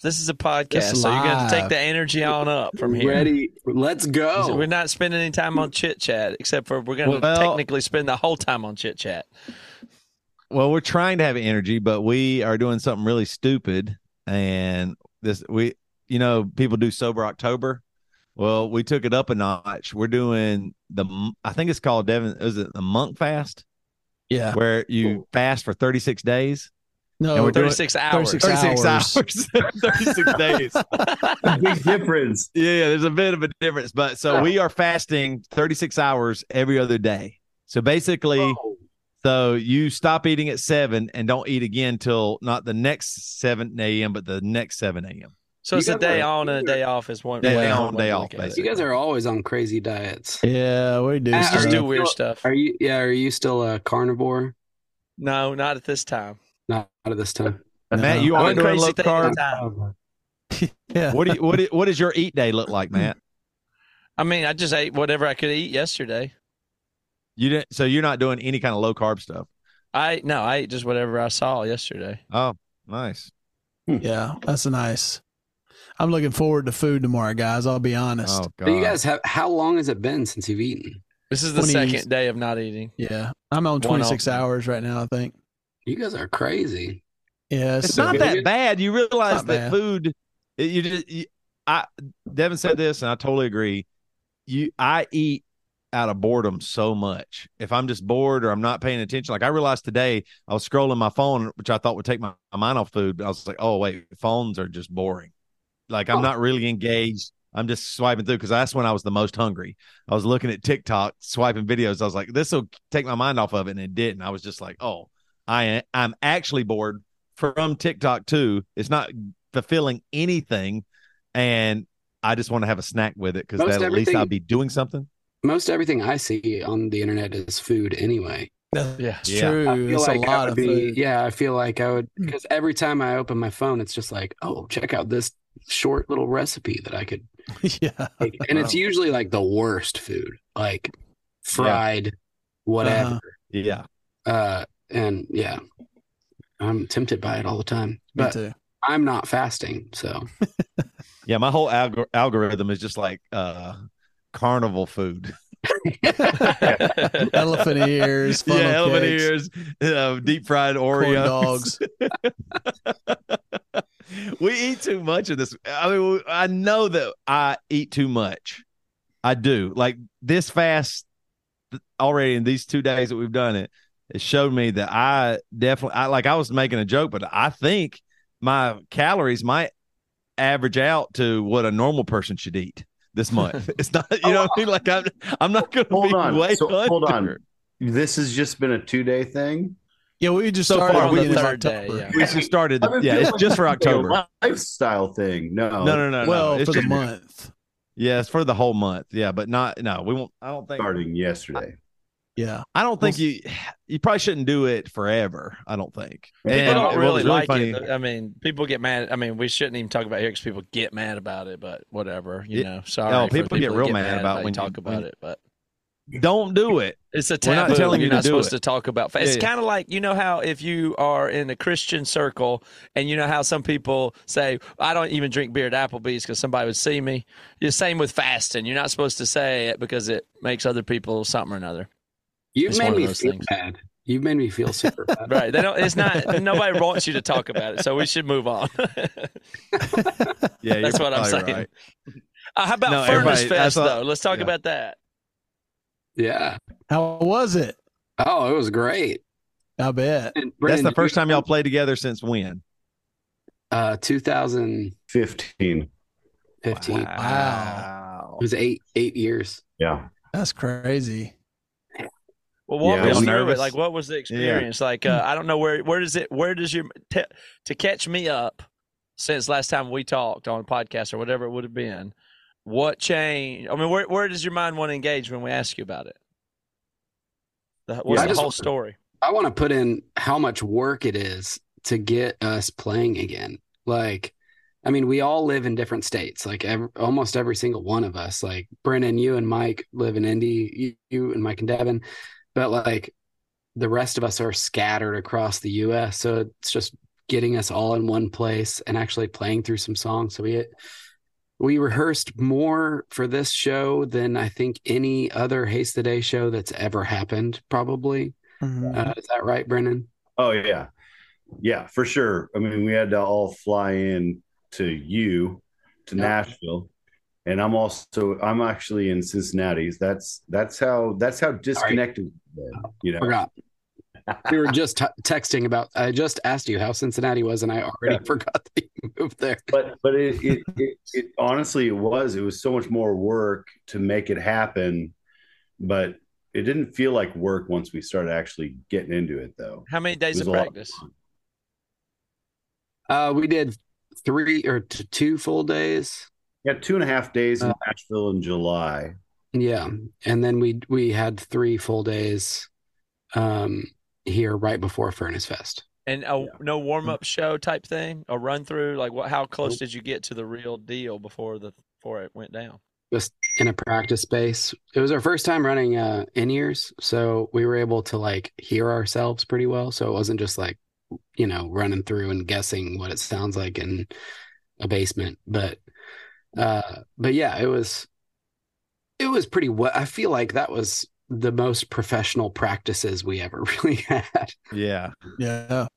This is a podcast, It's so you're going to take the energy on up from here. Ready? Let's go. We're not spending any time on chit chat, except for we're going to Well- technically spend the whole time on chit chat. Well, we're trying to have energy, but we are doing something really stupid. And this, we, you know, people do sober October. Well, we took it up a notch. We're doing the, I think it's called Devin. Is it the monk fast, Yeah. where you fast for 36 days? No, we're doing- 36 hours. 36 36 hours. hours, 36 days. Big difference. Yeah, yeah, there's a bit of a difference. But so we are fasting 36 hours every other day. So basically, Oh, So you stop eating at seven and don't eat again till not the next seven a.m. but the next seven a.m. So You it's a day are- on and a day off is one Day way on, day off, look at it. basically. you guys are always on crazy diets. Yeah, we do. Uh, Just Are do weird still- stuff. Are you? Yeah. Are you still a carnivore? No, not at this time. Not at this time. Uh, Matt, you aren't doing crazy low thing at a carb. yeah. What do you, what do, what does your eat day look like, Matt? I mean, I just ate whatever I could eat yesterday. You didn't. So you're not doing any kind of low carb stuff. I no, I ate just whatever I saw yesterday. Oh, nice. Hmm. Yeah, that's nice. I'm looking forward to food tomorrow, guys. I'll be honest. Oh God. But you guys have. How long has it been since you've eaten? This is the 20 second day of not eating. Yeah, I'm on 26 hours right now. I think. You guys are crazy. Yeah, it's so not good. that bad. You realize that bad. food. it- you just. You, I Devin said this, and I totally agree. You, I eat out of boredom so much. If I'm just bored or I'm not paying attention, like I realized today, I was scrolling my phone, which I thought would take my, my mind off food. But I was like, oh wait, phones are just boring. Like I'm Oh. not really engaged. I'm just swiping through because that's when I was the most hungry. I was looking at TikTok, swiping videos. I was like, this will take my mind off of it, and it didn't. I was just like, oh, I I'm actually bored from TikTok too. It's not fulfilling anything, and I just want to have a snack with it because Most at least everything- I'll be doing something. Most everything I see on the internet is food anyway. that's Yeah. Yeah. true. I feel It's like a I lot of be, food. yeah, I feel like I would because every time I open my phone, it's just like, oh, check out this short little recipe that I could yeah. make. And it's usually like the worst food, like fried, whatever. Uh-huh. Yeah, Uh, and yeah, I'm tempted by it all the time, Me but too. I'm not fasting, so yeah. My whole algor- algorithm is just like uh carnival food. Elephant ears. funnel yeah, elephant cakes, ears, uh, deep fried corn Oreos. dogs. we eat too much of this. I mean, I know that I eat too much. I do. Like this fast already in these two days that we've done it, it showed me that I definitely, I like, I was making a joke, but I think my calories might average out to what a normal person should eat this month. It's not, you know what I mean? Like, I'm, I'm not going to Hold be on. way So, hold on. This has just been a two day thing. Yeah, we just So started far, at we- the beginning of third day, yeah. We just started. I've Yeah, feeling it's just for October. lifestyle thing. No, No, no, no, no. Well, It's for the month. Yeah, it's for the whole month. Yeah, but not no. We won't. I don't think. starting yesterday. Yeah. I don't think Well, you. You probably shouldn't do it forever. I don't think. People And don't what really like funny- it. I mean, people get mad. I mean, we shouldn't even talk about it here because people get mad about it. But whatever, you Yeah. know. Sorry, No, for the people get that real mad about you when you- talk about when- it. But Don't do it. it's a taboo. We're not telling you You're to not do supposed it. to talk about. It's Yeah, yeah. kind of like you know how if you are in a Christian circle and you know how some people say I don't even drink beer at Applebee's because somebody would see me. The same with fasting. You're not supposed to say it because it makes other people something or another. You've It's made me feel things. bad. You've made me feel super bad. Right? They don't. It's not. Nobody wants you to talk about it, so we should move on. Yeah, That's what I'm saying. right. Uh, how about No, Furnace Fest that's all- though? Let's talk yeah. about that. Yeah. How was it? Oh, it was great. I bet. And That's the first time y'all played together since when? Uh, 2015. Fifteen. Wow. It was eight eight years. Yeah. That's crazy. Well, walk Yeah, us through nervous. it. Like, what was the experience? Like, uh, I don't know where where does it where does your te- to catch me up since last time we talked on a podcast or whatever it would have been. What changed? I mean, where where does your mind want to engage when we ask you about it? The, what's I the just- whole story? I want to put in how much work it is to get us playing again. Like, I mean, we all live in different states. Like, ev almost every single one of us. Like, Brennan, you and Mike live in Indy. You, you and Mike and Devin, but like, the rest of us are scattered across the U.S. So it's just getting us all in one place and actually playing through some songs. So we we rehearsed more for this show than I think any other Haste the Day show that's ever happened. Probably Mhm. uh, is that right, Brennan? Oh yeah, yeah, for sure. I mean, we had to all fly in to you to Yeah. Nashville, and I'm also I'm actually in Cincinnati. That's that's how that's how disconnected. we've You know, Forgot. we were just t- texting about. I just asked you how Cincinnati was, and I already Yeah. forgot that you moved there. but but it, it it it honestly it was it was so much more work to make it happen, but it didn't feel like work once we started actually getting into it though. How many days of practice? fun. Uh, we did three or t- two full days. Yeah, two and a half days in Uh, Nashville in July. Yeah, and then we we had three full days um here right before Furnace Fest. And a, Yeah. no warm up show type thing, a run through. Like, what? How close Nope. did you get to the real deal before the before it went down? Just in a practice space. It was our first time running uh in ears, so we were able to like hear ourselves pretty well. So it wasn't just like you know running through and guessing what it sounds like in a basement. But uh but yeah, it was it was pretty well. I feel like that was the most professional practices we ever really had. Yeah. Yeah.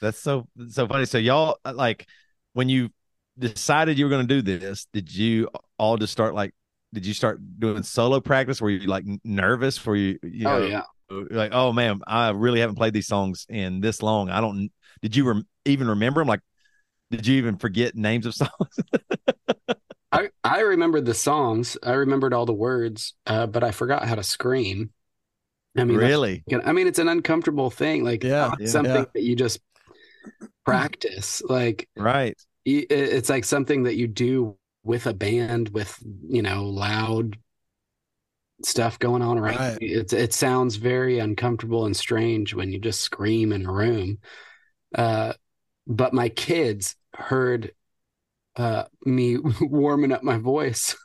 That's so so funny. So y'all uh, like when you decided you were going to do this, did you all just start like did you start doing solo practice? Were you like nervous? Were you, you Oh yeah. like oh man, I really haven't played these songs in this long. I don't. Did you rem- even remember them? Like, did you even forget names of songs? I, I remembered the songs. I remembered all the words, uh, but I forgot how to scream. I mean, really? I mean, it's an uncomfortable thing. Like, Yeah, not yeah. something Yeah. that you just practice. Like, Right. it's like something that you do with a band with you know loud stuff going on around. Right. you. It it sounds very uncomfortable and strange when you just scream in a room. Uh, but my kids heard uh, me warming up my voice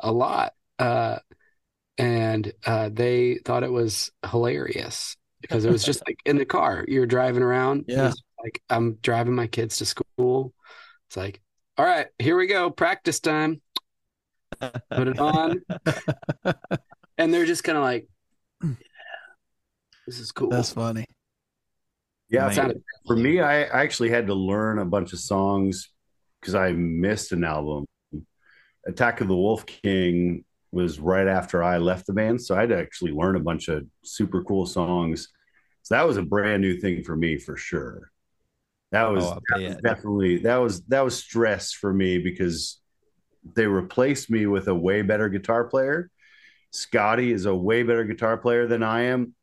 a lot, uh, and uh, they thought it was hilarious because it was just like in the car you're driving around. Yeah. Like I'm driving my kids to school. It's like, all right, here we go, practice time. Put it on, and they're just kind of like, yeah, "This is cool." That's funny. Yeah, It Man. sounded- for me, I I actually had to learn a bunch of songs because I missed an album. Attack of the Wolf King was right after I left the band, so I had to actually learn a bunch of super cool songs. So that was a brand new thing for me for sure. That was, Oh, that was definitely that was that was stress for me because they replaced me with a way better guitar player. Scotty is a way better guitar player than I am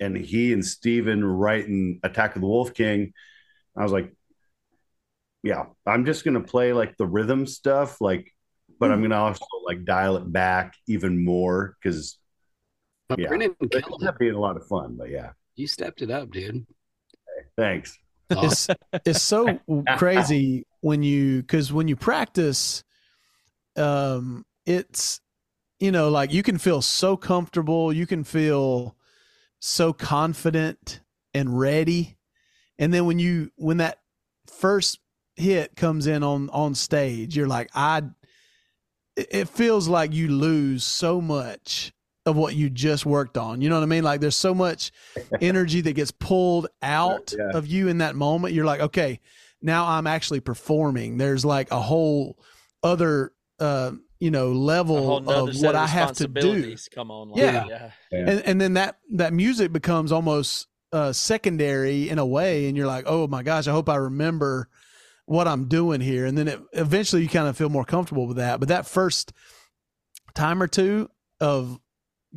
and he and Stephen writing Attack of the Wolf King. I was like, yeah, I'm just gonna play like the rhythm stuff, like, but I'm gonna also like dial it back even more because But Yeah. Brennan killed ended it. up being a lot of fun. But yeah, You stepped it up, dude. thanks. It's it's so crazy when you because when you practice, um, it's you know like you can feel so comfortable, you can feel so confident and ready, and then when you when that first hit comes in on on stage, you're like I. It feels like you lose so much of what you just worked on. You know what I mean? Like there's so much energy that gets pulled out Yeah. of you in that moment. You're like, okay, now I'm actually performing. There's like a whole other, uh, you know, level of what of I have to do. Come on, Yeah. yeah. And, and then that, that music becomes almost uh, secondary in a way. And you're like, oh my gosh, I hope I remember what I'm doing here. And then it, eventually you kind of feel more comfortable with that. But that first time or two of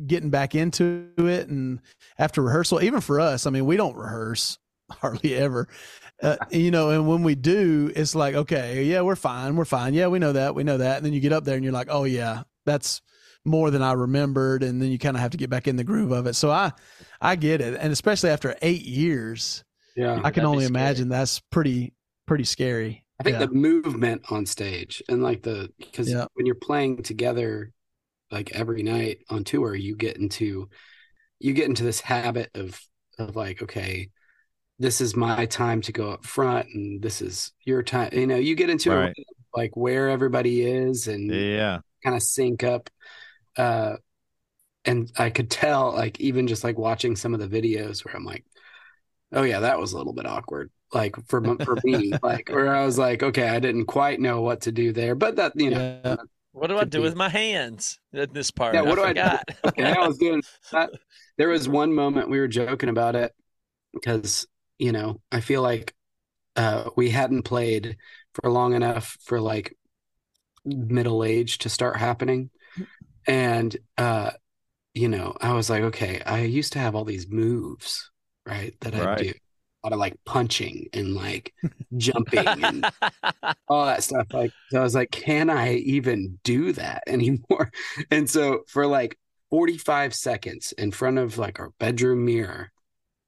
getting back into it and after rehearsal, even for us, I mean, we don't rehearse hardly ever. Uh, you know, and when we do, it's like, okay, yeah, we're fine. We're fine. Yeah, we know that. We know that. And then you get up there and you're like, oh, yeah, that's more than I remembered. And then you kind of have to get back in the groove of it. So I, I get it. And especially after eight years, Yeah. I can That'd only scary. imagine that's pretty, pretty scary. I think Yeah. the movement on stage and like the because Yeah. when you're playing together like every night on tour, you get into you get into this habit of of like, okay, this is my time to go up front and this is your time. You know, you get into it Right. like where everybody is and Yeah. kind of sync up. Uh, and I could tell, like, even just like watching some of the videos where I'm like, oh, yeah, that was a little bit awkward. Like for for me, like where I was like, okay, I didn't quite know what to do there, but that you know, Yeah. What do I do be. with my hands at this part? Yeah, what do I do? forgot. okay, I was doing that. There was one moment we were joking about it because, you know, I feel like uh, we hadn't played for long enough for like middle age to start happening. And, uh, you know, I was like, okay, I used to have all these moves, right? That I Right. do. A lot of like punching and like jumping and all that stuff. Like, so I was like, can I even do that anymore? And so for like 45 seconds in front of like our bedroom mirror,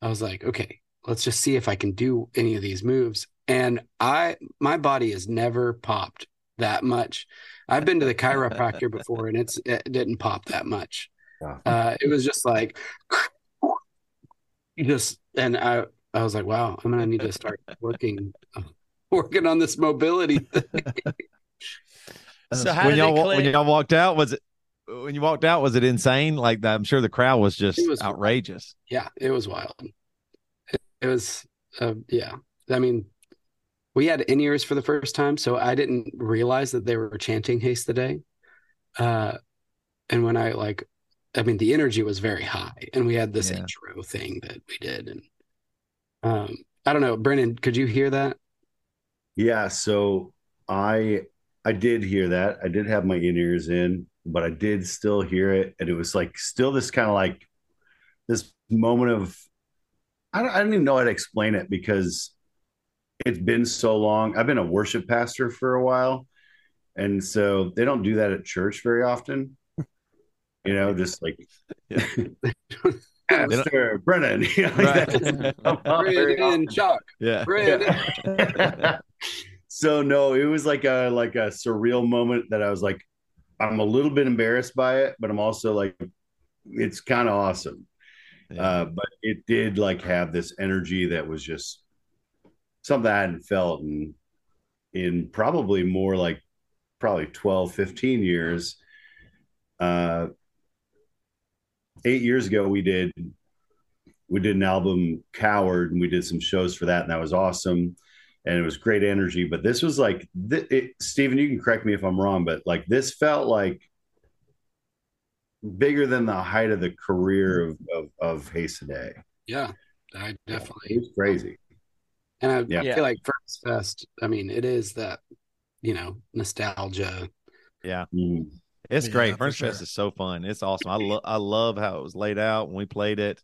I was like, okay, let's just see if I can do any of these moves. And I, my body has never popped that much. I've been to the chiropractor before and it's, it didn't pop that much. Yeah. Uh, it was just like, you just, and I, I was like, wow, I'm going to need to start working, working on this mobility thing. so how when did y'all it wa- click? when y'all walked out, was it when you walked out? Was it insane? Like I'm sure the crowd was just It was- outrageous. Yeah, it was wild. It, it was, uh, yeah. I mean, we had in ears for the first time, so I didn't realize that they were chanting "Haste the Day." Uh, and when I like, I mean, the energy was very high, and we had this Yeah. intro thing that we did, and um, I don't know, Brennan, could you hear that? Yeah, so I I did hear that. I did have my in ears in, but I did still hear it, and it was like still this kind of like this moment of I don't I don't even know how to explain it because it's been so long. I've been a worship pastor for a while, and so they don't do that at church very often. You know, just like Yeah. Pastor Brennan, you know, like that. Not very Brandon, Chuck, Yeah. So no, it was like a like a surreal moment that I was like, I'm a little bit embarrassed by it, but I'm also like, it's kind of awesome. Yeah. Uh, but it did like have this energy that was just something I hadn't felt in in probably more like probably 12, 15 years. Uh, eight years ago, we did we did an album Coward, and we did some shows for that, and that was awesome. And it was great energy. But this was like, th- it, Stephen, you can correct me if I'm wrong, but like this felt like bigger than the height of the career of of, of Haste the Day. yeah, I It definitely. was crazy. And I, Yeah. Feel like Furnace Fest, I mean, it is that, you know, nostalgia. Mm. It's Yeah, great. for Furnace sure. Fest is so fun. It's awesome. I love I love how it was laid out when we played it.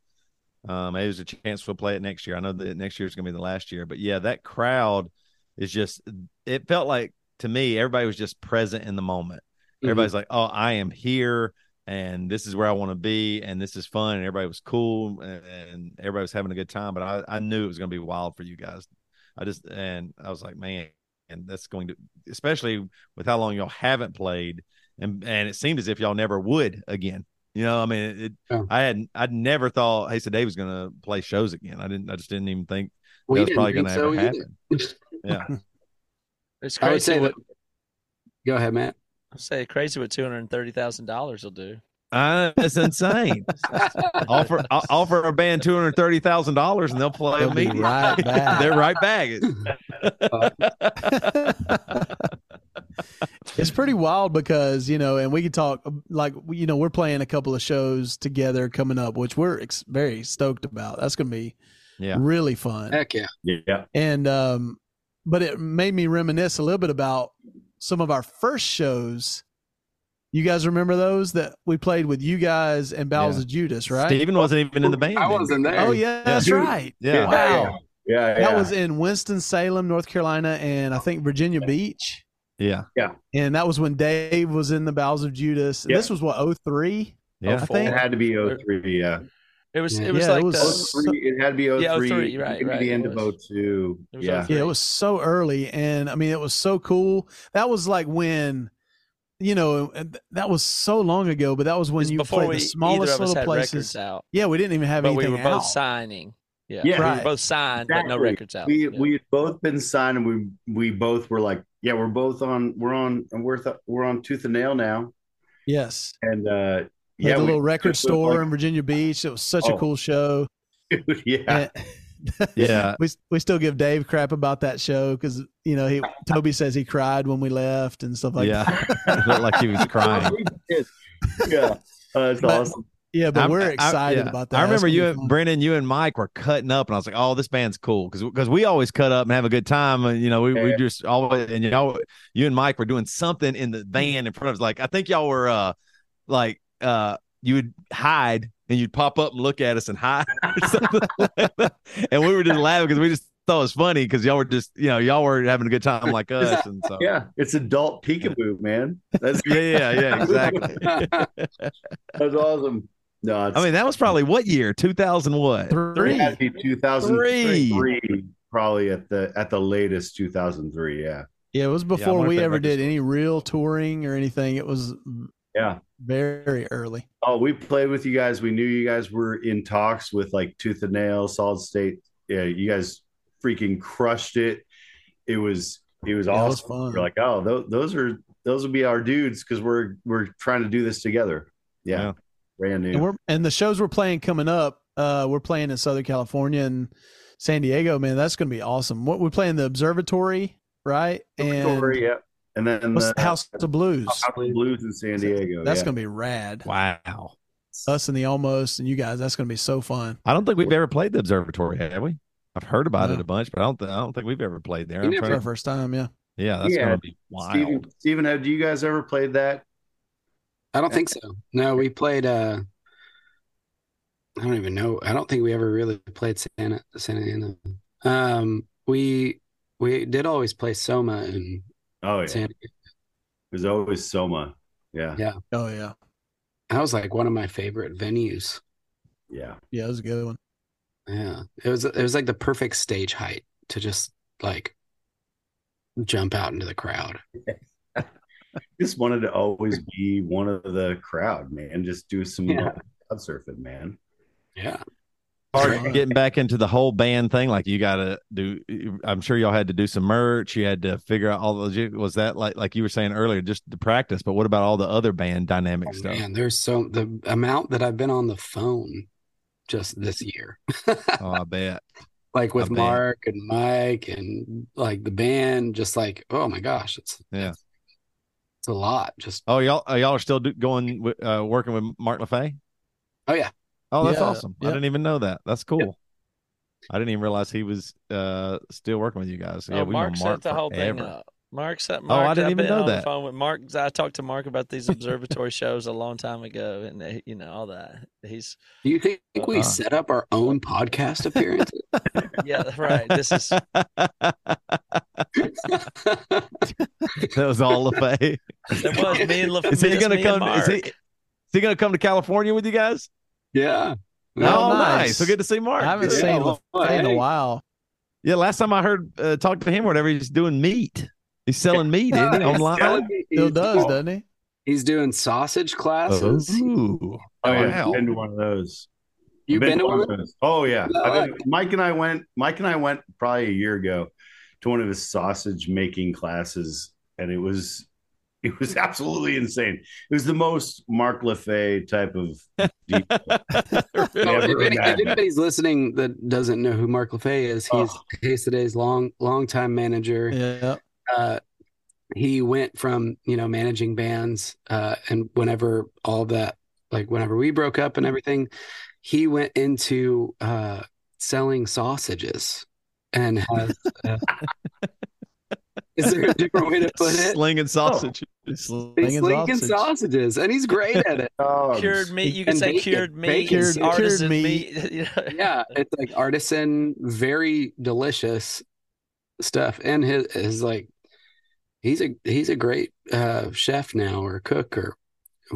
Um, maybe there's a chance we'll play it next year. I know that next year is going to be the last year, but yeah, that crowd is just. It felt like to me everybody was just present in the moment. Everybody's like, "Oh, I am here, and this is where I want to be, and this is fun." And everybody was cool, and, and everybody was having a good time. But I, I knew it was going to be wild for you guys. I just and I was like, man, and that's going to, especially with how long y'all haven't played, and and it seemed as if y'all never would again. You know, I mean, it, Yeah. I had I'd never thought Hey Dave was going to play shows again. I didn't. I just didn't even think We that was probably going to so happen. Yeah, It's I would say what that. Go ahead, Matt. I say crazy what two hundred thirty thousand dollars will do. uh, it's insane. offer o- offer a band two hundred thirty thousand dollars and they'll play They'll be immediately. right back. They're right back. it's pretty wild because you know, and we could talk like you know, we're playing a couple of shows together coming up, which we're ex- very stoked about. That's gonna be Yeah. really fun. Heck yeah. Yeah. And um, but it made me reminisce a little bit about some of our first shows. You guys remember those that we played with you guys and Bowels Yeah. of Judas, right? Stephen wasn't even in the band. I wasn't there. Oh yeah, that's Dude. right. Yeah. Wow. Yeah. That yeah. was in Winston Salem, North Carolina, and I think Virginia Beach. Yeah. Yeah. And that was when Dave was in the Bowels of Judas. Yeah. This was what 03? Yeah. I think It had to be 03, yeah. It was Yeah. it was Yeah, it like was- the 03, it had to be 03. Yeah, 03, right, maybe right, the it end of was. 02. It was Yeah. 03. Yeah, it was so early, and I mean, it was so cool. That was like when, you know, that was so long ago. But that was when was you played we the smallest little places. out, Yeah, we didn't even have but we anything were both out. signing. Yeah, Yeah. we were Right. both signed, but no records out. We Yeah. we had both been signed, and we we both were like, yeah, we're both on. We're on. We're th- we're on Tooth and Nail now, Yes. and uh Yeah, yeah, the we- little record it was store like- in Virginia Beach. It was such a Oh. cool show. yeah, And- Yeah. we we still give Dave crap about that show because you know he Toby says he cried when we left and stuff like yeah. that. It looked like he was crying. yeah, uh, it's But- awesome. Yeah, but I'm- we're I- excited yeah. about that. I remember you, gonna and be. Brennan, you and Mike were cutting up, and I was like, "Oh, this band's cool," because because we always cut up and have a good time, and you know, we, we just always and you know, you and Mike were doing something in the van in front of us. Like I think y'all were uh like uh you would hide and you'd pop up and look at us and hide or something like and we were just laughing because we just thought it was funny because y'all were just you know y'all were having a good time like us, and so Yeah, it's adult peekaboo, man. That's yeah, yeah, yeah, exactly. that's awesome. No, it's, I mean, that was probably what year? Two thousand what? three. had to be 2003, probably at the at the latest 2003. Yeah, Yeah, it was before wonder if we ever did any real touring or anything. It was yeah. very early. Oh, we played with you guys. We knew you guys were in talks with like Tooth and Nail, Solid State. Yeah, you guys freaking crushed it. It was it was Yeah, it was awesome. fun. We're like, oh, those, those are those will be our dudes because we're we're trying to do this together. Yeah, Yeah. brand new. And we're and the shows we're playing coming up. Uh, we're playing in Southern California and San Diego. Man, that's going to be awesome. What we're playing the Observatory, right? And yeah, and then what's the the House of Blues? House of Blues in San Diego. That's yeah. going to be rad. Wow. Us and the Almost and you guys. That's going to be so fun. I don't think we've ever played the observatory, have we? I've heard about No. it a bunch, but I don't. Th- I don't think we've ever played there. You I'm never- It's our first time. Yeah. yeah, that's Yeah. gonna be wild. Stephen, Stephen, have you guys ever played that? I don't think so. No, we played. uh I don't even know. I don't think we ever really played Santa Santa Ana. Um, we we did always play Soma and Oh yeah, Santa. there's always Soma. Yeah, Yeah. Oh yeah. That was like one of my favorite venues. yeah. Yeah, it was a good one. Yeah, it was it was like the perfect stage height to just like jump out into the crowd. Just wanted to always be one of the crowd, man. Just do some Yeah. crowd surfing, man. Yeah, Hard getting back into the whole band thing. Like you got to do. I'm sure y'all had to do some merch. You had to figure out all the. Was that like like you were saying earlier, just the practice? But what about all the other band dynamic Oh, stuff? man, there's so the amount that I've been on the phone just this year. Oh, I bet. like with I bet. Mark and Mike and like the band, just like oh my gosh, it's Yeah. it's a lot. Just Oh, y'all uh, y'all are still do, going uh, working with Mark LaFay? oh yeah, Oh, that's Yeah, awesome. I didn't even know that. That's cool. I didn't even realize he was uh still working with you guys. So, yeah, oh, we Mark know set the whole thing up. Mark set. Mark, Oh, Mark, I didn't I've even been know on that. The phone with Mark. I talked to Mark about these observatory shows a long time ago, and uh, you know all that. He's do you think we Uh-uh. set up our own podcast appearances? yeah, right. This is that was all LaFay. it was me and LaF- Is he gonna come? Is he, is he gonna come to California with you guys? Yeah. Oh, Oh, nice. nice. So good to see Mark. I haven't Yeah, seen well, LaFay in a while. Yeah, last time I heard uh, talk to him, or whatever, he's doing meat. He's selling meat isn't he, online. telling Still me he's- does, doesn't he? He's doing sausage classes. Ooh. Oh, yeah, Wow. been to one of those. You've I've been to one of those. Oh yeah, No, I've been- Mike and I went. Mike and I went probably a year ago to one of his sausage making classes, and it was it was absolutely insane. It was the most Mark LaFay type of. deep- Oh, if, any, if anybody's listening that doesn't know who Mark LaFay is, he's Oh. Haste the Day's long long time manager. Yeah. Uh, he went from you know managing bands, uh, and whenever all that, like whenever we broke up and everything, he went into uh, selling sausages and has. Is there a different way to put it? Slinging sausage. He's Slinging slinging sausage. sausages, and he's great at it. Dogs. cured meat. You can say bacon. cured meat, Bacon. it's Cured- cured meat. meat. yeah, it's like artisan, very delicious stuff. And his is like he's a he's a great uh chef now or cook or Where'd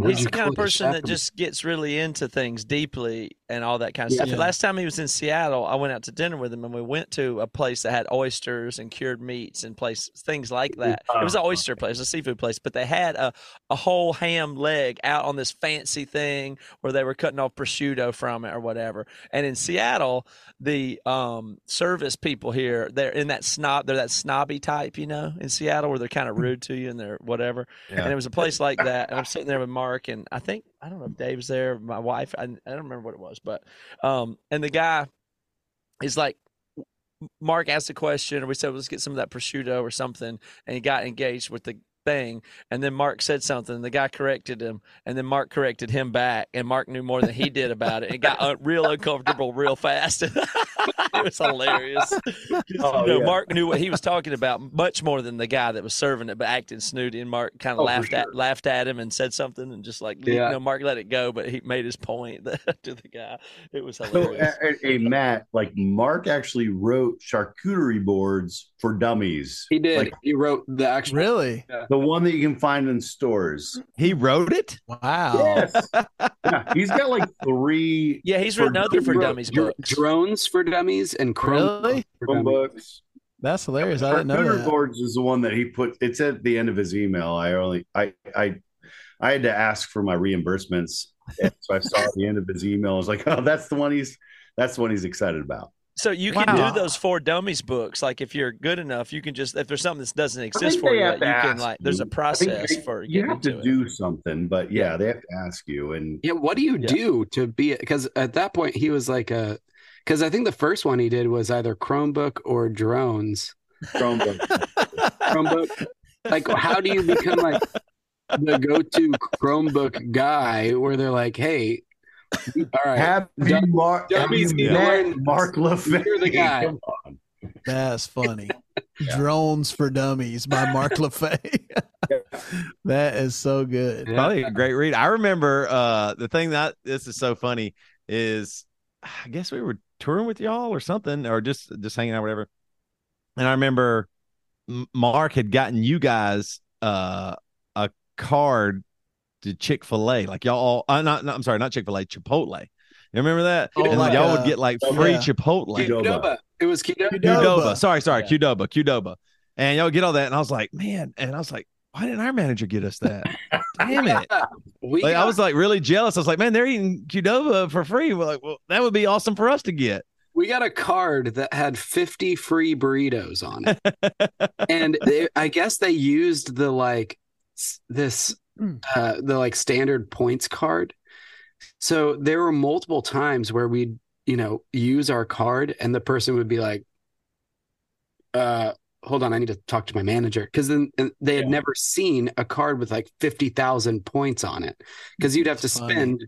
He's the kind of person that just gets really into things deeply and all that kind of stuff. The last time he was in Seattle, I went out to dinner with him and we went to a place that had oysters and cured meats and place things like that. It was an Uh-huh. oyster place, a seafood place, but they had a, a whole ham leg out on this fancy thing where they were cutting off prosciutto from it or whatever. And in Seattle, the um, service people here, they're in that snob, they're that snobby type, you know, in Seattle where they're kind of rude to you and they're whatever. And it was a place like that. And I'm sitting there with Mark, and I think I don't know if Dave's there, my wife. I, I don't remember what it was, but um, and the guy is like, Mark asked a question, or we said let's get some of that prosciutto or something, and he got engaged with the thing, and then Mark said something. And the guy corrected him, and then Mark corrected him back, and Mark knew more than he did about it. It got un- real uncomfortable real fast. it was hilarious. Oh, you know, yeah. Mark knew what he was talking about much more than the guy that was serving it, but acting snooty. And Mark kind of Oh, for laughed at laughed at him and said something, and just like Yeah. you know, Mark let it go, but he made his point to the guy. It was hilarious. a, a Matt, like Mark actually wrote charcuterie boards for dummies. He did. Like he wrote the actual. Really? the one that you can find in stores. He wrote it. Wow. Yes. yeah, he's got like three yeah, he's written other for dummies dr- books. Drones for dummies and Chrome Really? for books. That's hilarious. I didn't know Charcuterie that. boards is the one that he put. It's at the end of his email. I only I I I had to ask for my reimbursements, and so I saw at the end of his email. I was like, oh, that's the one he's that's the one he's excited about. So you can Wow. do those four dummies books. Like if you're good enough, you can just if there's something that doesn't exist for you, have you can like there's a you. I think process they- for You getting have to into it. do something, but yeah, they have to ask you. And Yeah, what do you Yeah. do to be? Because at that point he was like a. Because I think the first one he did was either Chromebook or drones. Chromebook. Chromebook. like, how do you become like the go-to Chromebook guy? Where they're like, "Hey, all right, Have you, Dum- Mark, have dummies you need to met learn- Mark LaFay? You're the guy. Come on. That's funny. Drones for Dummies by Mark LaFay. that is so good. Yeah. Probably a great read. I remember uh the thing that this is so funny is I guess we were touring with y'all or something or just just hanging out whatever. And I remember Mark had gotten you guys uh a card to Chick-fil-A. Like y'all all uh, not, not I'm sorry, not Chick-fil-A, Chipotle. You remember that? Oh, and like, y'all uh, would get like oh, free yeah. Chipotle. Qdoba. Qdoba. It was Qdoba. Qdoba. Qdoba. Sorry, sorry, Yeah. Qdoba, Qdoba. And y'all get all that. And I was like, man, and I was like, why didn't our manager get us that? Damn it. We Like, I was like really jealous. I was like, man, they're eating Qdoba for free. We're like, well, that would be awesome for us to get. we got a card that had 50 free burritos on it and they, i guess they used the like this. Uh the like standard points card so there were multiple times where we'd you know use our card and the person would be like uh hold on i need to talk to my manager because then they had Yeah. never seen a card with like 50,000 points on it because you'd have to funny. spend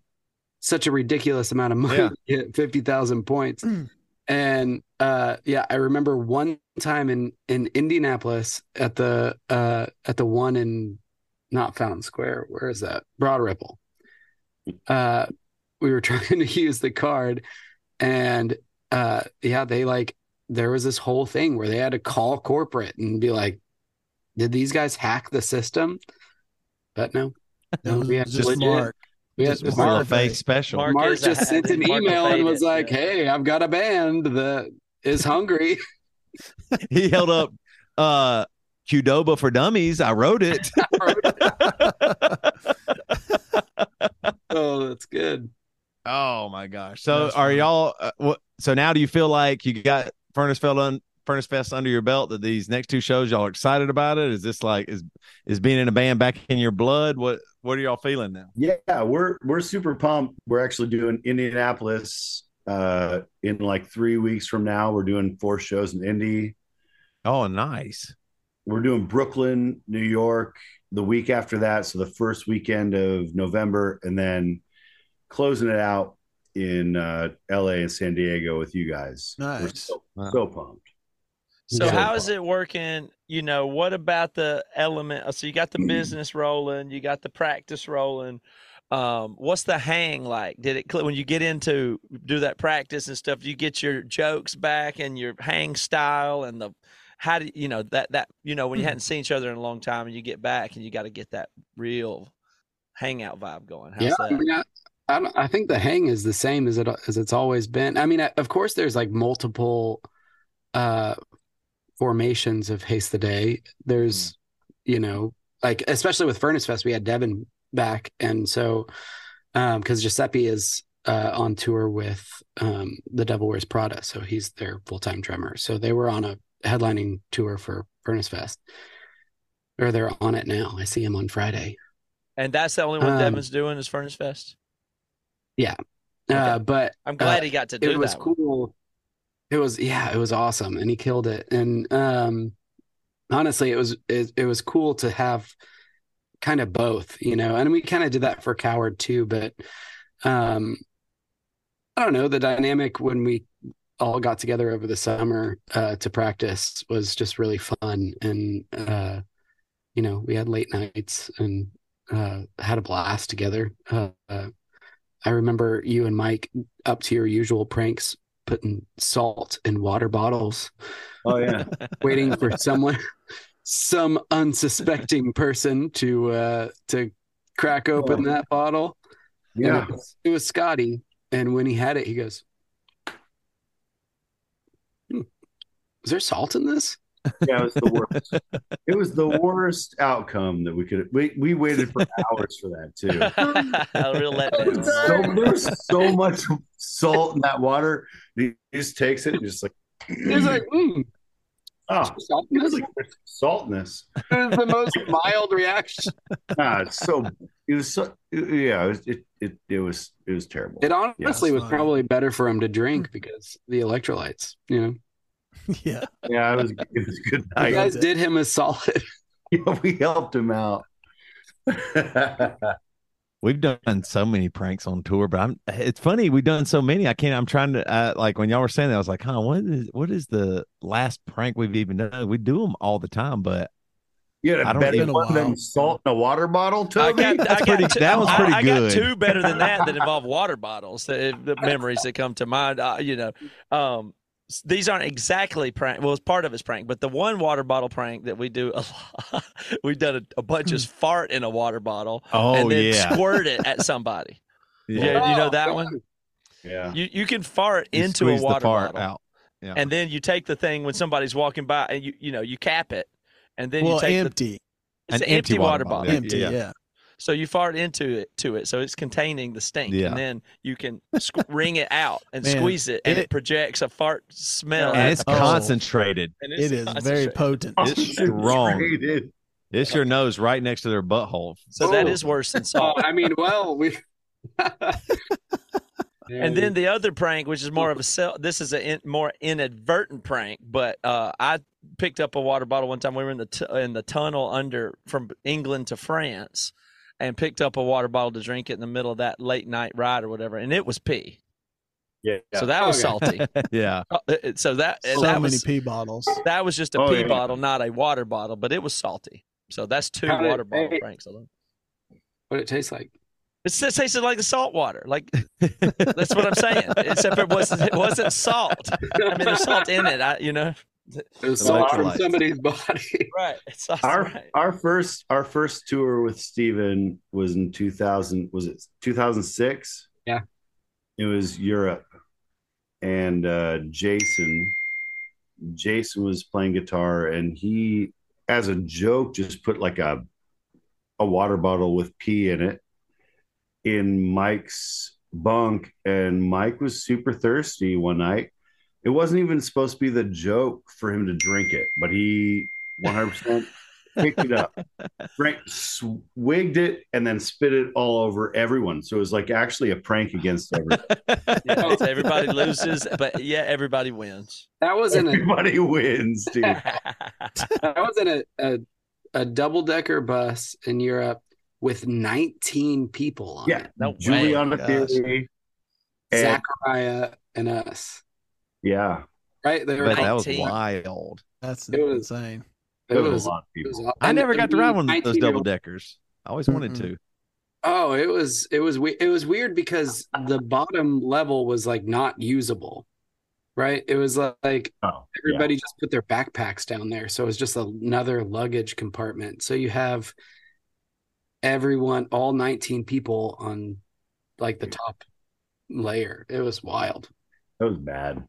such a ridiculous amount of money Yeah. to get 50,000 points Mm. and uh yeah i remember one time in in indianapolis at the uh at the one in not fountain square where is that broad ripple uh we were trying to use the card and uh yeah they like there was this whole thing where they had to call corporate and be like did these guys hack the system but no no we had just legit- Mark. we had just Mark. a fake special. Mark Mark is a- just sent an Mark email and was did, like yeah. hey i've got a band that is hungry he held up uh Qdoba for dummies. I wrote it. oh that's good oh my gosh. So That's are funny. y'all uh, what so now do you feel like you got Furnace Fell un, Furnace Fest under your belt that these next two shows y'all are excited about it? Is this like is is being in a band back in your blood? What what are y'all feeling now? Yeah, we're we're super pumped. We're actually doing Indianapolis uh in like three weeks from now. We're doing four shows in Indy. Oh, nice. We're doing Brooklyn, New York the week after that. So the first weekend of November, and then closing it out in uh LA and San Diego with you guys. We're Nice. so, Wow. so pumped. So Yeah. how is it working? You know, what about the element? So you got the business rolling, you got the practice rolling. Um, what's the hang like? Did it when you get into do that practice and stuff? Do you get your jokes back and your hang style and the how do you, know that that you know when you Mm-hmm. hadn't seen each other in a long time and you get back and you got to get that real hangout vibe going? How's yeah, I, mean, I, I, don't- I think the hang is the same as it as it's always been. I mean, of course, there's like multiple uh formations of Haste the Day. There's, you know, like especially with Furnace Fest, we had Devin back, and so um because Giuseppe is uh on tour with um the Devil Wears Prada, so he's their full time drummer. So they were on a headlining tour for Furnace Fest, or they're on it now. I see him on Friday. And that's the only one Um, Devin's doing is Furnace Fest. Yeah. Uh, but I'm glad uh, he got to do it It was that. one. cool. It was yeah, it was awesome, and he killed it. And um, honestly, it was it, it was cool to have kind of both, you know. And we kind of did that for Coward too, but um, I don't know. The dynamic when we all got together over the summer uh, to practice was just really fun, and uh, you know, we had late nights and uh, had a blast together. Uh, I remember you and Mike up to your usual pranks, putting salt in water bottles, Oh yeah. waiting for someone, some unsuspecting person to uh, to crack open that bottle. Yeah. it was, it was Scotty, and when he had it, he goes, "Is there salt in this?" Yeah, it was the worst. it was the worst outcome that we could. We we waited for hours for that too. A real letdown. So, there's so much salt in that water. He just takes it and just like, He was like, mm, oh, "Salt in it was like saltness. It was the most mild reaction. Ah, it's so. It was so. Yeah, it was. It it, it was. It was terrible. It honestly Yeah, was probably better for him to drink because the electrolytes, you know. yeah. yeah, it was. It was a good You guys did him a solid. Yeah, we helped him out. We've done so many pranks on tour, but I'm. It's funny we've done so many. I can't. I'm trying to uh, like when y'all were saying that, I was like, huh, what is what is the last prank we've even done? We do them all the time, but you had I a don't better think- one than salt in a water bottle, I got, That's I got pretty- two, that was pretty I, good. got two better than that that involve water bottles. The, the memories that come to mind, uh, you know, um, s- these aren't exactly prank. Well, it's part of it's prank, but the one water bottle prank that we do a lot, we've done a, a bunch is hmm. fart in a water bottle oh and then yeah, squirt it at somebody. yeah. Yeah, you know that one. yeah. You you can fart You into a squeeze the water fart bottle, out. Yeah. and then you take the thing when somebody's walking by, and you you know you cap it, and then well, you take the empty. it's An an empty, water bottle. Yeah, empty. yeah. Yeah. So you fart into it to it, so it's containing the stink, Yeah. and then you can squ- wring it out and Man, squeeze it, and it, it- projects a fart smell. and it's concentrated. And It is very concentrated. potent. It's strong. Concentrated. It's your nose right next to their butthole. So that is worse than Oh, salt. I mean, well, we. And then the other prank, which is more of a sel- this is a in, more inadvertent prank, but uh, I picked up a water bottle one time. We were in the t- in the tunnel under from England to France, and picked up a water bottle to drink it in the middle of that late night ride or whatever, and it was pee. Yeah. So that was Okay. salty. yeah. Uh, so that so that many was pee bottles. that was just a Oh, pee yeah. bottle, not a water bottle, but it was salty. So that's two How water bottle hey. pranks alone. what it tastes like. It s- tasted like the salt water. Like that's what I'm saying. Except it wasn't it wasn't salt. I mean, there's salt in it. I, you know. It was The from somebody's body. Right. It's our right. our first our first tour with Stephen was in 2000 was it 2006 Yeah. it was Europe and uh Jason Jason was playing guitar and he as a joke just put like a a water bottle with pee in it in Mike's bunk and Mike was super thirsty one night it wasn't even supposed to be the joke for him to drink it but he 100% picked it up, drank, swigged it, and then spit it all over everyone. So it was like actually a prank against everybody. Yeah, everybody loses, but yeah, everybody wins. That was in a everybody wins, dude. that was in a a, a double decker bus in Europe with 19 people on Yeah, it. No way. Juliana Gosh. Theory. And, Zachariah and us. Yeah, Right? They were But that was wild. That's It was- insane. it there was, was, a lot of people. was I never got to ride one of those double deckers. I always wanted Mm-mm. to. Oh, it was it was it was weird because the bottom level was like not usable. Right? It was like Oh, everybody just put their backpacks down there. So it was just another luggage compartment. So you have everyone, all 19 people on like the top layer. It was wild. That was bad.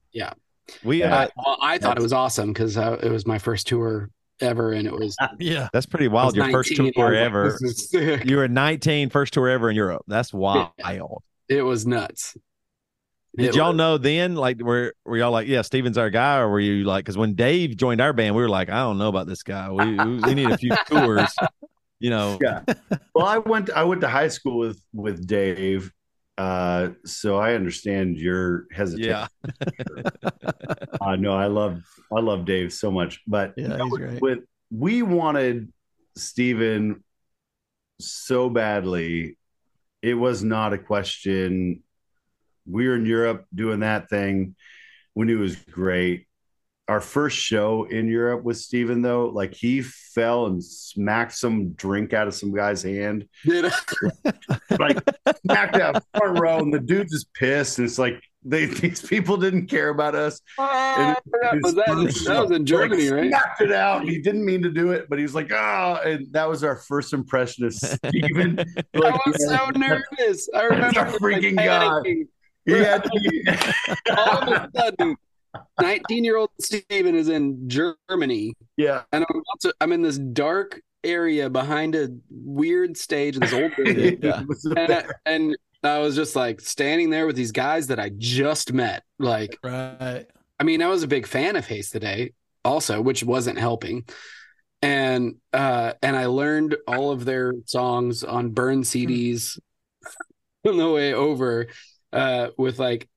We Yeah. uh, Well, I thought it was awesome because uh, it was my first tour ever, and it was Yeah. that's pretty wild. Your first tour I like, ever. this is sick. You were 19, first tour ever in Europe. That's wild. It was nuts. Did It y'all was- know then? Like, were were y'all like, yeah, Stephen's our guy, or were you like, because when Dave joined our band, we were like, I don't know about this guy. We we, we need a few tours. You know, Yeah. Well, I went I went to high school with with Dave. Uh, so I understand your hesitation. yeah, Uh, no, I love I love Dave so much, but Yeah, no, he's with- great. with we wanted Stephen so badly, it was not a question. We were in Europe doing that thing. We knew it was great. Our first show in Europe with Stephen, though, like he fell and smacked some drink out of some guy's hand Did like smacked out front row, and the dude's just pissed. And it's like they these people didn't care about us. And it was that, that was in Germany, like, right? Smacked it out. He didn't mean to do it, but he was like, ah, and that was our first impression of Stephen. Like, I was so nervous. I remember That's a like, freaking guy. panicking. He had to All of a sudden, 19 year old Stephen is in Germany, yeah. and I'm, to, I'm in this dark area behind a weird stage in this old building. Yeah. And, I, and I was just like standing there with these guys that I just met. Like, Right. I mean, I was a big fan of Haste the Day, also, which wasn't helping. And uh, and I learned all of their songs on burn CDs on the way over, uh, with like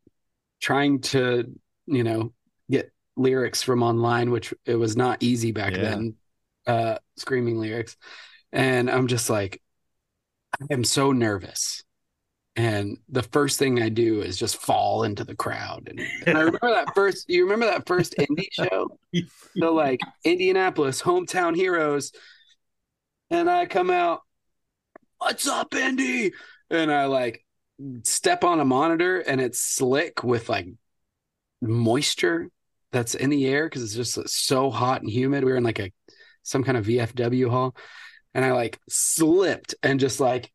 trying to, you know, get lyrics from online, which it was not easy back Yeah. then, uh, screaming lyrics. And I'm just like, I am so nervous. And the first thing I do is just fall into the crowd. And, and I remember that first, you remember that first indie show? The like Indianapolis hometown heroes. And I come out, what's up, Indy? And I like step on a monitor and it's slick with like moisture that's in the air because it's just so hot and humid. We were in like a some kind of VFW hall. And I like slipped and just like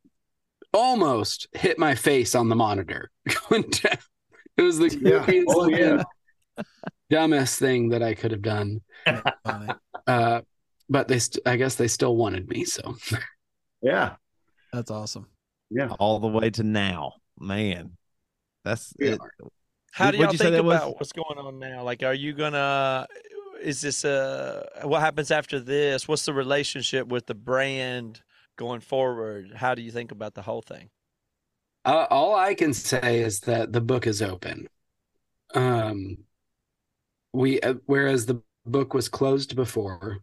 almost hit my face on the monitor going down. It was the Yeah. Oh, yeah. dumbest thing that I could have done. Uh, but they, st- I guess they still wanted me. So Yeah. That's awesome. Yeah. all the way to now, man. That's Yeah. it. How do y'all you think that was? about what's going on now? Like, are you gonna? Is this uh What happens after this? What's the relationship with the brand going forward? How do you think about the whole thing? uh, all I can say is that the book is open. Um, we uh, whereas the book was closed before.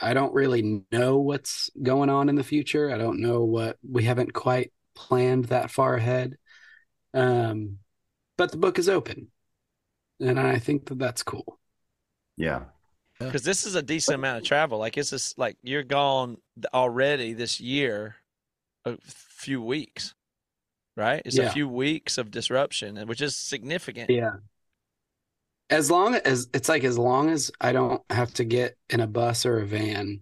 I don't really know what's going on in the future. I don't know what we haven't quite planned that far ahead. Um, but the book is open, and I think that that's cool. Yeah. Because this is a decent amount of travel. Like, it's just like you're gone already this year, a few weeks, right? It's Yeah. a few weeks of disruption, which is significant. Yeah. As long as it's like as long as I don't have to get in a bus or a van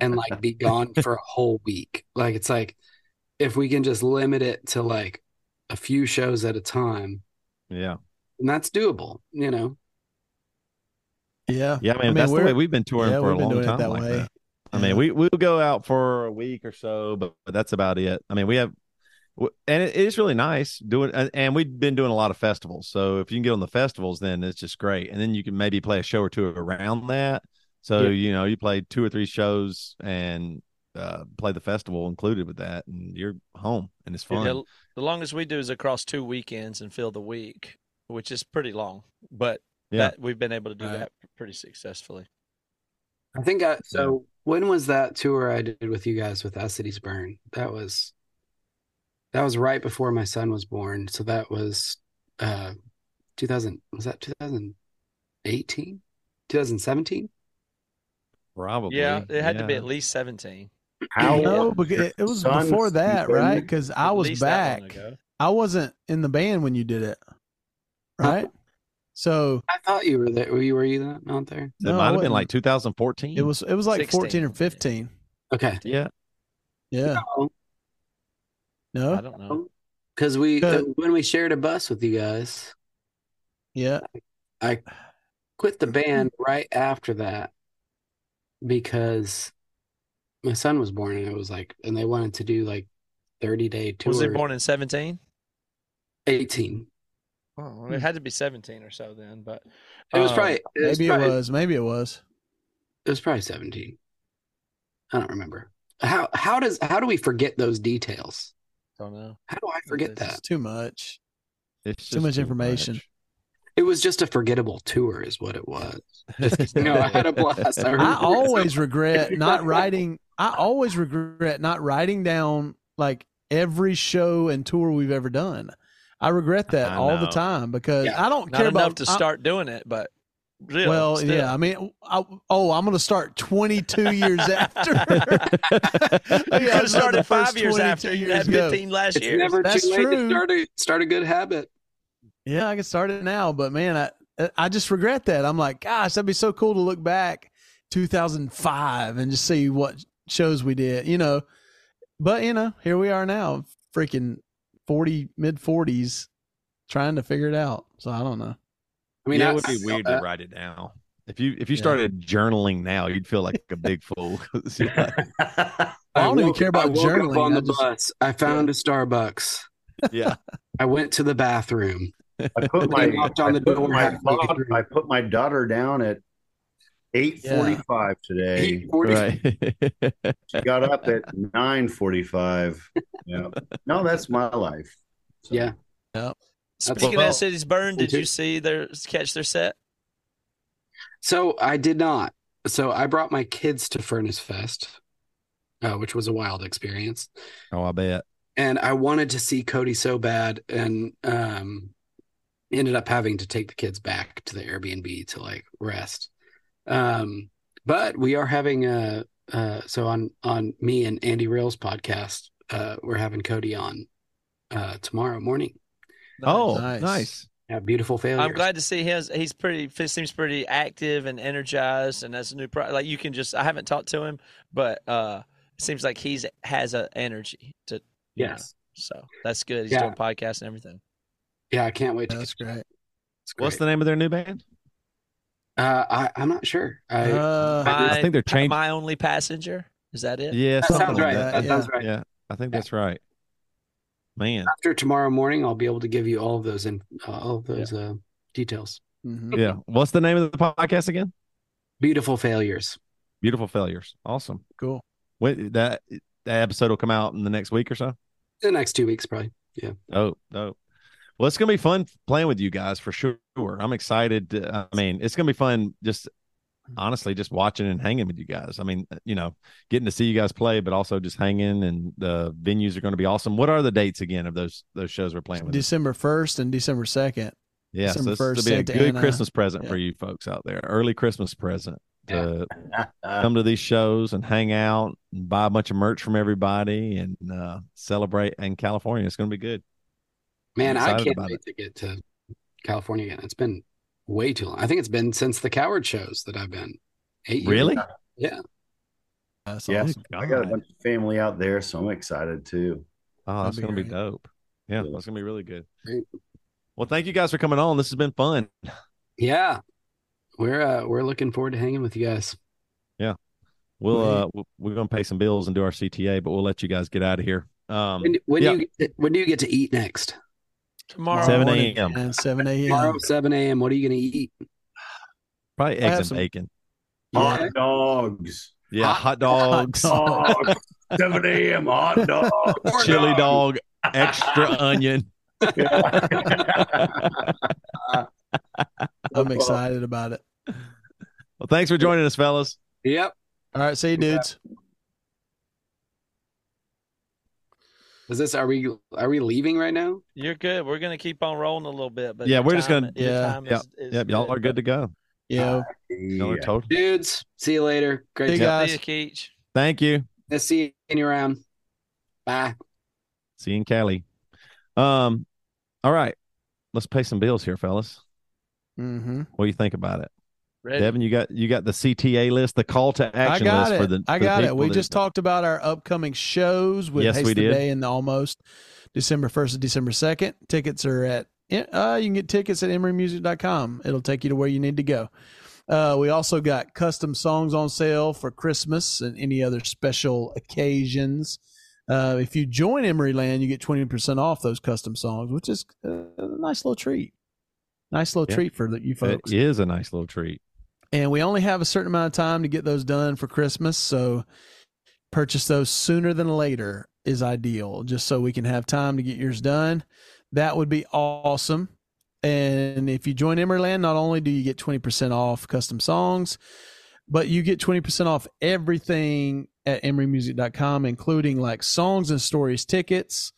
and like be gone for a whole week. Like it's like if we can just limit it to like a few shows at a time, Yeah, and that's doable, you know. Yeah. yeah, man. I mean, that's the way we've been touring yeah, for a long time. that like way. that. I Yeah. mean, we we'll go out for a week or so, but, but that's about it. I mean, we have, and it is really nice doing, and- and we've been doing a lot of festivals. So if you can get on the festivals, then it's just great. And then you can maybe play a show or two around that. So Yeah. you know, you play two or three shows and uh, play the festival included with that, and you're home, and it's fun. Yeah, the longest we do is across two weekends and fill the week, which is pretty long. But Yeah. that we've been able to do Right. that pretty successfully. I think I so when was that tour I did with you guys with As Cities Burn? That was that was right before my son was born. So that was uh 2000 was that 2018? 2017? Probably, Yeah, it had to be at least seventeen. How No, because it, it was before that, right? Because I was least that long back. I wasn't in the band when you did it, right? So I thought you were there. Were you, were you not there? It no, might have been like 2014. it was it was like 16. fourteen or fifteen. Okay. yeah. Yeah. I No. I don't know. Because we Good. when we shared a bus with you guys, Yeah. I quit the band right after that because my son was born and it was like and they wanted to do like 30 day tour Was he born in 17? 18 Oh, it hmm. had to be 17 or so then, but it was probably it was Maybe probably, it was. Maybe it was. it was probably 17 I don't remember how how does how do we forget those details I don't know. how do I forget It's that too much. It's Too just much information. it was just a forgettable tour is what it was no I had a blast I, I always regret not writing. I always regret not writing down like every show and tour we've ever done. I regret that I all the time because Yeah. I don't Not care enough about to I- start doing it, but really, well, still. yeah. I mean, I, oh, I'm going to start 22 years after. You could Yeah, have started five years 22 after. You years had ago. 15 last it's year. never That's too late to start a start a good habit Yeah, I can start it now, but man, I I just regret that. I'm like, gosh, that'd be so cool to look back 2005 and just see what shows we did, you know. But you know, here we are now, freaking 40 mid 40s, trying to figure it out. So I don't know. I mean yeah, it would I be felt weird that. to write it down. If you if you Yeah. started journaling now, you'd feel like a big fool. Like, I don't even woke- care about I woke up journaling. on I the just- bus. I found a Starbucks. yeah, I went to the bathroom. I put my They knocked on the door my halfway daughter- I put my daughter down at eight forty five today. 8:40. right. She got up at nine forty five. Yeah. No, that's my life. So, Yeah. Speaking Well- of Cities Burn, did you see their catch their set? So I did not. So I brought my kids to Furnace Fest, uh, which was a wild experience. Oh, I bet. And I wanted to see Cody so bad, and um, ended up having to take the kids back to the Airbnb to like rest. Um, but we are having a uh, so on on me and Andy Rails podcast, uh, we're having Cody on uh, tomorrow morning. Oh, Nice. nice. Yeah, beautiful failures. I'm glad to see his. He's pretty. he Seems pretty active and energized, and that's a new. Pro, like you can just. I haven't talked to him, but uh, it seems like he's has a energy to. you know, Yes. so that's good. He's Yeah. doing podcasts and everything. Yeah, I can't wait to. That's get- great. It's What's great. the name of their new band? Uh, I I'm not sure. I Uh, My, I think they're changing. My only passenger. Is that it? Yeah, that sounds right. that. That yeah. sounds right. Yeah, I think that's right. Man, After tomorrow morning, I'll be able to give you all of those in all of those uh, details. mhm. yeah. What's the name of the podcast again? Beautiful failures. Beautiful failures. Awesome. Cool. Wait, that that episode will come out in the next week or so. The next two weeks, probably. Yeah. Oh, no. Well, it's gonna be fun playing with you guys for sure. I'm excited. to- I mean, it's gonna be fun. Just honestly, just watching and hanging with you guys. I mean, you know, getting to see you guys play, but also just hanging. And the venues are going to be awesome. What are the dates again of those those shows we're playing with? December 1st and December 2nd. Yeah, so December this will be a Santa good Ana. Christmas present for you folks out there. Early Christmas present to Uh, come to these shows and hang out and buy a bunch of merch from everybody and uh, celebrate in California. It's going to be good. Man, I'm I excited can't about wait to get to California again. It's been way too long. I think it's been since the Coward shows that I've been. Eight years. Really? Yeah. That's Yes. awesome. I got a bunch of family out there, so I'm excited too. Oh, that's going to be dope. Yeah, Yeah. that's going to be really good. Great. Well, thank you guys for coming on. This has been fun. Yeah. We're uh we're looking forward to hanging with you guys. Yeah, we'll uh we're going to pay some bills and do our CTA, but we'll let you guys get out of here. Um, When, when yeah. do you when do you get to eat next? Tomorrow. 7 a.m.. And 7 Tomorrow, a.m. seven a.m. What are you gonna eat? probably eggs and some- bacon. Hot Yeah. dogs. Yeah, Hot hot dogs, Dogs. 7 a.m. hot dogs. chili dog, extra onion. I'm excited about it. Well, thanks for joining us, fellas. Yep. All right. See you, dudes. Is this are we are we leaving right now? You're good. We're gonna keep on rolling a little bit, but Yeah, we're just gonna- your Yeah. Yep. is- is Yep, y'all are good to go. Yeah. Y'all are Yeah. total. Dudes, see you later. Great See you to guys. See you, Keech. Thank you. Let's see you around. Bye. See you in Cali. Um, all right, let's pay some bills here, fellas. Mm-hmm. What do you think about it? Ready? Devin, you got you got the CTA list, the call to I action got list it. for the. I for the got it. We just talked about our upcoming shows with Yes, Haste we the did. Day and the Almost December 1st and December 2nd. Tickets are at, uh, you can get tickets at emerymusic.com. It'll take you to where you need to go. Uh, we also got custom songs on sale for Christmas and any other special occasions. Uh, if you join Emeryland, you get 20% off those custom songs, which is uh, a nice little treat. Nice little Yeah. treat for the, you folks It is a nice little treat. And we only have a certain amount of time to get those done for Christmas. So purchase those sooner than later is ideal, just so we can have time to get yours done. That would be awesome. And if you join Emeryland, not only do you get 20% off custom songs, but you get 20% off everything at emerymusic.com, including like songs and stories tickets,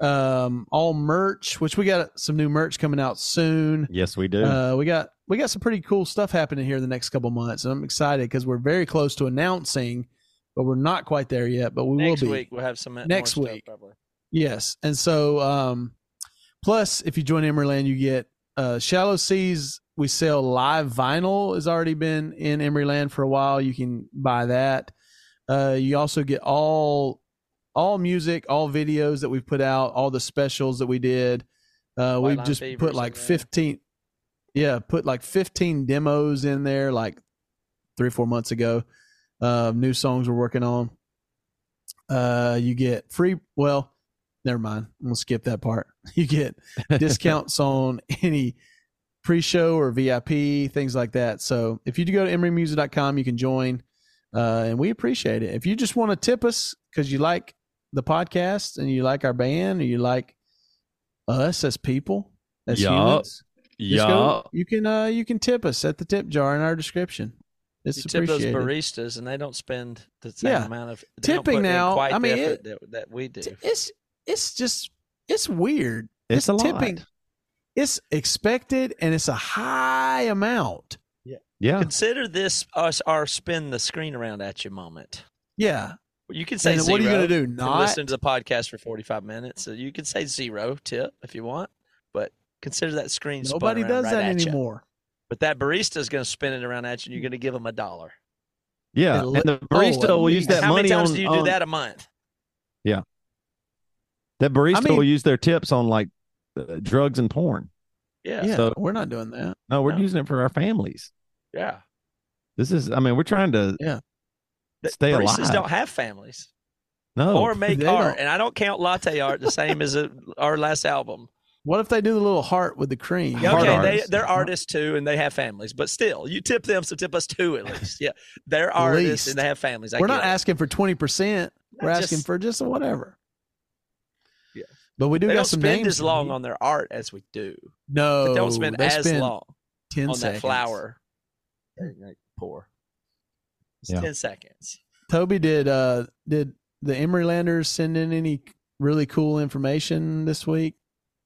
um, all merch, which we got some new merch coming out soon. Yes, we do. Uh, we got we got some pretty cool stuff happening here in the next couple months. And I'm excited because we're very close to announcing, but we're not quite there yet. But we next will be. Next week, we'll have some next week. Stuff, yes. And so, um, plus, if you join Emeryland, you get uh, Shallow Seas. We sell live vinyl, has already been in Emeryland for a while. You can buy that. Uh, you also get all all music, all videos that we've put out, all the specials that we did. Uh, we've just put like 15, yeah, put like fifteen demos in there, like three four months ago. Uh, new songs we're working on. Uh, you get free. Well, never mind. I'm gonna skip that part. You get discounts on any pre-show or VIP things like that. So if you do go to emerymusic.com, you can join, uh, and we appreciate it. If you just want to tip us because you like the podcast and you like our band or you like us as people, as Yup. humans, just go- yeah. you can uh, you can tip us at the tip jar in our description. It's You tip those baristas, and they don't spend the same Yeah. amount of Tipping now, Quite I mean, it- that, that we do. It's it's just it's weird. It's a tipping. lot. It's expected and it's a high amount. Yeah. yeah. Consider this us our spin the screen around at you moment. Yeah. You can say And zero. what are you going to do? Not listening to the podcast for 45 minutes. So you can say zero tip if you want, but consider that screen spun nobody around does right that at ya. anymore. But that barista is going to spin it around at you, and you're going to give them a dollar. Yeah. At And the oh, barista at will use least. that How money many times on, do you do on- that a month? Yeah, that barista I mean- will use their tips on like uh, drugs and porn. Yeah, Yeah, So- we're not doing that. No, we're No. using it for our families. yeah. This is, I mean, we're trying to Yeah. The stay baristas alive. don't have families no, or make art, don't. and I don't count latte art the same as a, our last album. What if they do the little heart with the cream? Yeah, Hard okay, they, they're artists too, and they have families, but still, you tip them, so tip us too at least. Yeah, they're artists least. and they have families. I We're not it. asking for twenty percent. We're Not asking for just whatever. Yeah. But we do They got don't some spend names. as long on their art as we do. no, They don't spend they as spend long ten on seconds. that flower. Like, Pour. It's Yeah. ten seconds. Toby did. uh Did the Emerylanders send in any really cool information this week?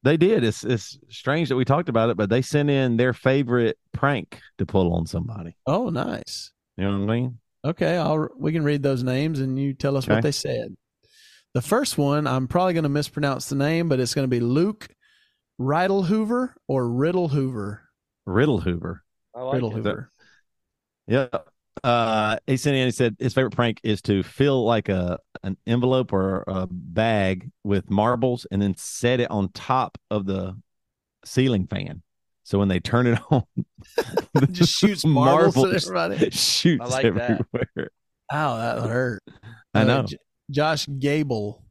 They did. It's it's strange that we talked about it, but they sent in their favorite prank to pull on somebody. Oh, nice. You know what I mean? Okay, I'll we can read those names and you tell us Okay. what they said. The first one, I'm probably going to mispronounce the name, but it's going to be Luke Riddle Hoover or Riddle Hoover. Riddle Hoover. I like Riddle it. Hoover. Yeah. Uh, he sent in. He said his favorite prank is to feel like a an envelope or a bag with marbles and then set it on top of the ceiling fan. So when they turn it on, it Just shoots marbles, at everybody. shoots I like that. everywhere. Ow, that would hurt. I Uh, know. J- Josh Gable.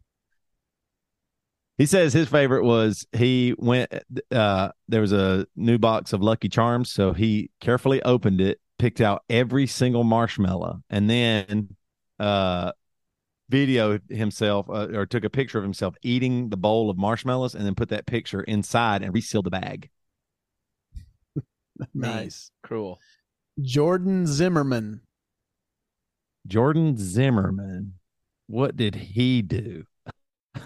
He says his favorite was he went. Uh, there was a new box of Lucky Charms, so he carefully opened it, picked out every single marshmallow, and then uh, videoed himself uh, or took a picture of himself eating the bowl of marshmallows, and then put that picture inside and resealed the bag. Nice. Cruel. Jordan Zimmerman. Jordan Zimmerman, what did he do?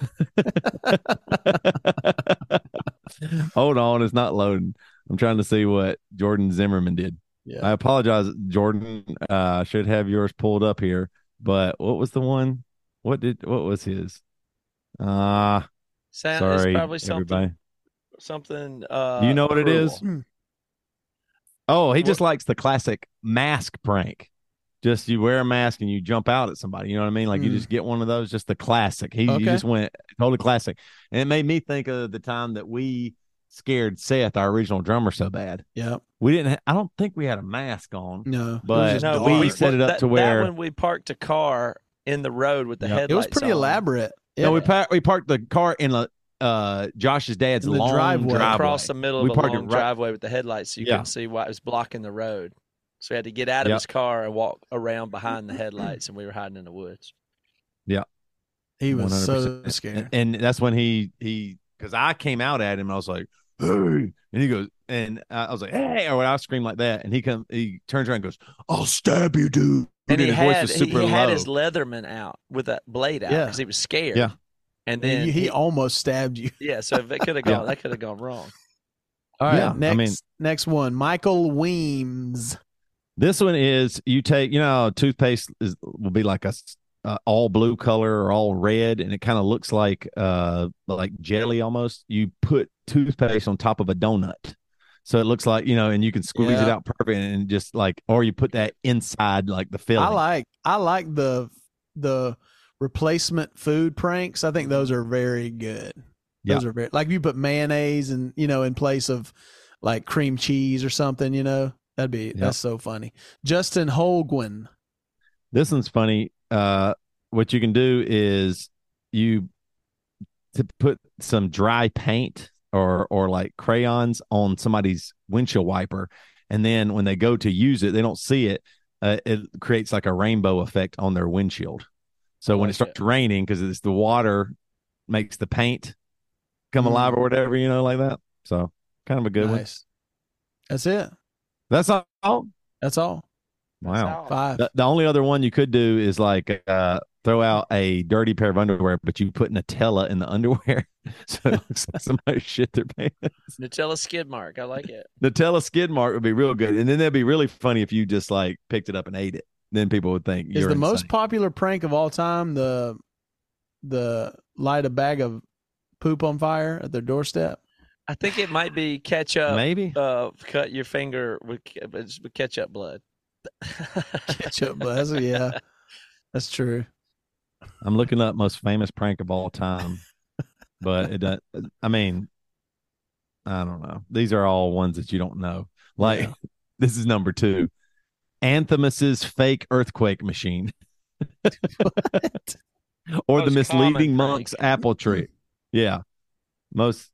Hold on, it's not loading. I'm trying to see what Jordan Zimmerman did. Yeah. I apologize, Jordan. Uh, I should have yours pulled up here. But what was the one? What did what was his? Ah, Sound, sorry, it's probably something. everybody. Something. Uh, you know what it cruel. is? Oh, he just likes the classic mask prank. Just you wear a mask and you jump out at somebody. You know what I mean? Like you Mm. just get one of those, just the classic. He, he Okay. just went totally classic. And it made me think of the time that we scared Seth, our original drummer, so bad. Yeah. We didn't, ha- I don't think we had a mask on. No. But No, we set it up that, to where- that when we parked a car in the road with the Yep. headlights. it was pretty on. elaborate. No, we, par- we parked the car in a, uh, Josh's dad's the long driveway. driveway. across the middle We of a parked it long right- driveway with the headlights, so you Yeah. couldn't see why it was blocking the road. So we had to get out of Yep. his car and walk around behind the headlights, and we were hiding in the woods. Yeah, he was so 100%. scared. And, and that's when he he because I came out at him. I was like, "Hey," and he goes, and I I was like, "Hey," or I scream like that, and he come he turns around and goes, "I'll stab you, dude." And he his voice had was he, super he had his Leatherman out with that blade out Yeah. because he was scared. Yeah. and And then he, he almost stabbed you. yeah, so if it could have Yeah. gone, that could have gone wrong. All right. Yeah, I next mean- next one. Michael Weems. This one is you take you know toothpaste is will be like a uh, all blue color or all red, and it kind of looks like uh like jelly almost. You put toothpaste on top of a donut. So it looks like you know, and you can squeeze it out perfect, and just like, or you put that inside like the filling. I like I like the the replacement food pranks. I think those are very good. Yeah. Those are very like if you put mayonnaise and you know in place of like cream cheese or something, you know. That'd be that's so funny. Justin Holguin. This one's funny. Uh, what you can do is you to put some dry paint or or like crayons on somebody's windshield wiper, and then when they go to use it, they don't see it. Uh, it creates like a rainbow effect on their windshield. So when Like it starts raining, because it's the water makes the paint come Mm. alive or whatever, you know, like that. So kind of a good one. That's it. That's all. That's all. Wow. Five. The, the only other one you could do is like uh, throw out a dirty pair of underwear, but you put Nutella in the underwear, so it looks like somebody shit their pants. Nutella skid mark, I like it. Nutella skid mark would be real good, and then that'd be really funny if you just like picked it up and ate it. Then people would think Is you're the most popular prank of all time the the light a bag of poop on fire at their doorstep? I think it might be ketchup. maybe. Uh, cut your finger with, with ketchup blood. Ketchup, but yeah, that's true. I'm looking up most famous prank of all time, but it does. I mean, I don't know. These are all ones that you don't know. Like Yeah. this is number two, Anthemius's fake earthquake machine. What? or the Most common misleading prank. monk's apple tree. Yeah. Most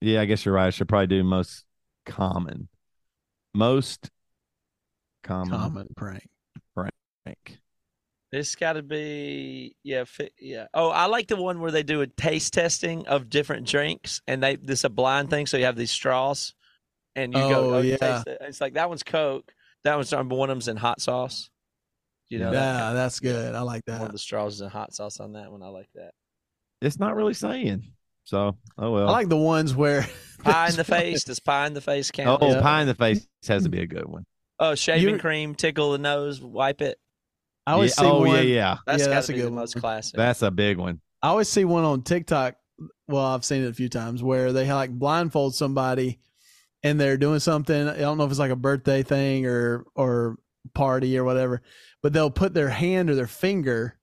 Yeah, I guess you're right. I should probably do most common. Most common, Common prank. prank. It's got to be yeah, fi- yeah. Oh, I like the one where they do a taste testing of different drinks, and they this is a blind thing. So you have these straws, and you go, Oh, oh you yeah. taste it. It's like that one's Coke. That one's number one of them's in hot sauce. You know, that yeah, that's good. I like one of that. the straws is in hot sauce on that one. I like that. It's not really saying. So, oh well. I like the ones where Pie in the face. Does pie in the face oh, count? Yeah. pie in the face has to be a good one. Oh, shaving You're- cream, tickle the nose, wipe it. I always Yeah, see oh one. yeah, yeah. That's Yeah, got that's to a be the good most one. classic. That's a big one. I always see one on TikTok. Well, I've seen it a few times where they like blindfold somebody and they're doing something. I don't know if it's like a birthday thing or or party or whatever, but they'll put their hand or their finger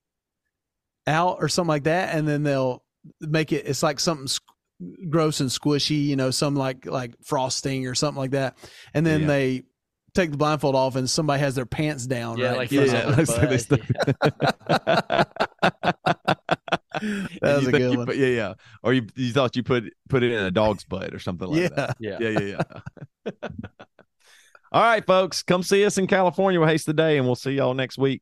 out or something like that, and then they'll make it. It's like something squ- gross and squishy, you know, some like like frosting or something like that, and then Yeah. they take the blindfold off and somebody has their pants down. Yeah, right? like Yeah, front of frozen looks like they that was a good one. put- yeah, yeah. Or you you thought you put put it in a dog's butt or something like yeah. that. yeah. Yeah, yeah, yeah. All right, folks, come see us in California with Haste the Day, and we'll see y'all next week.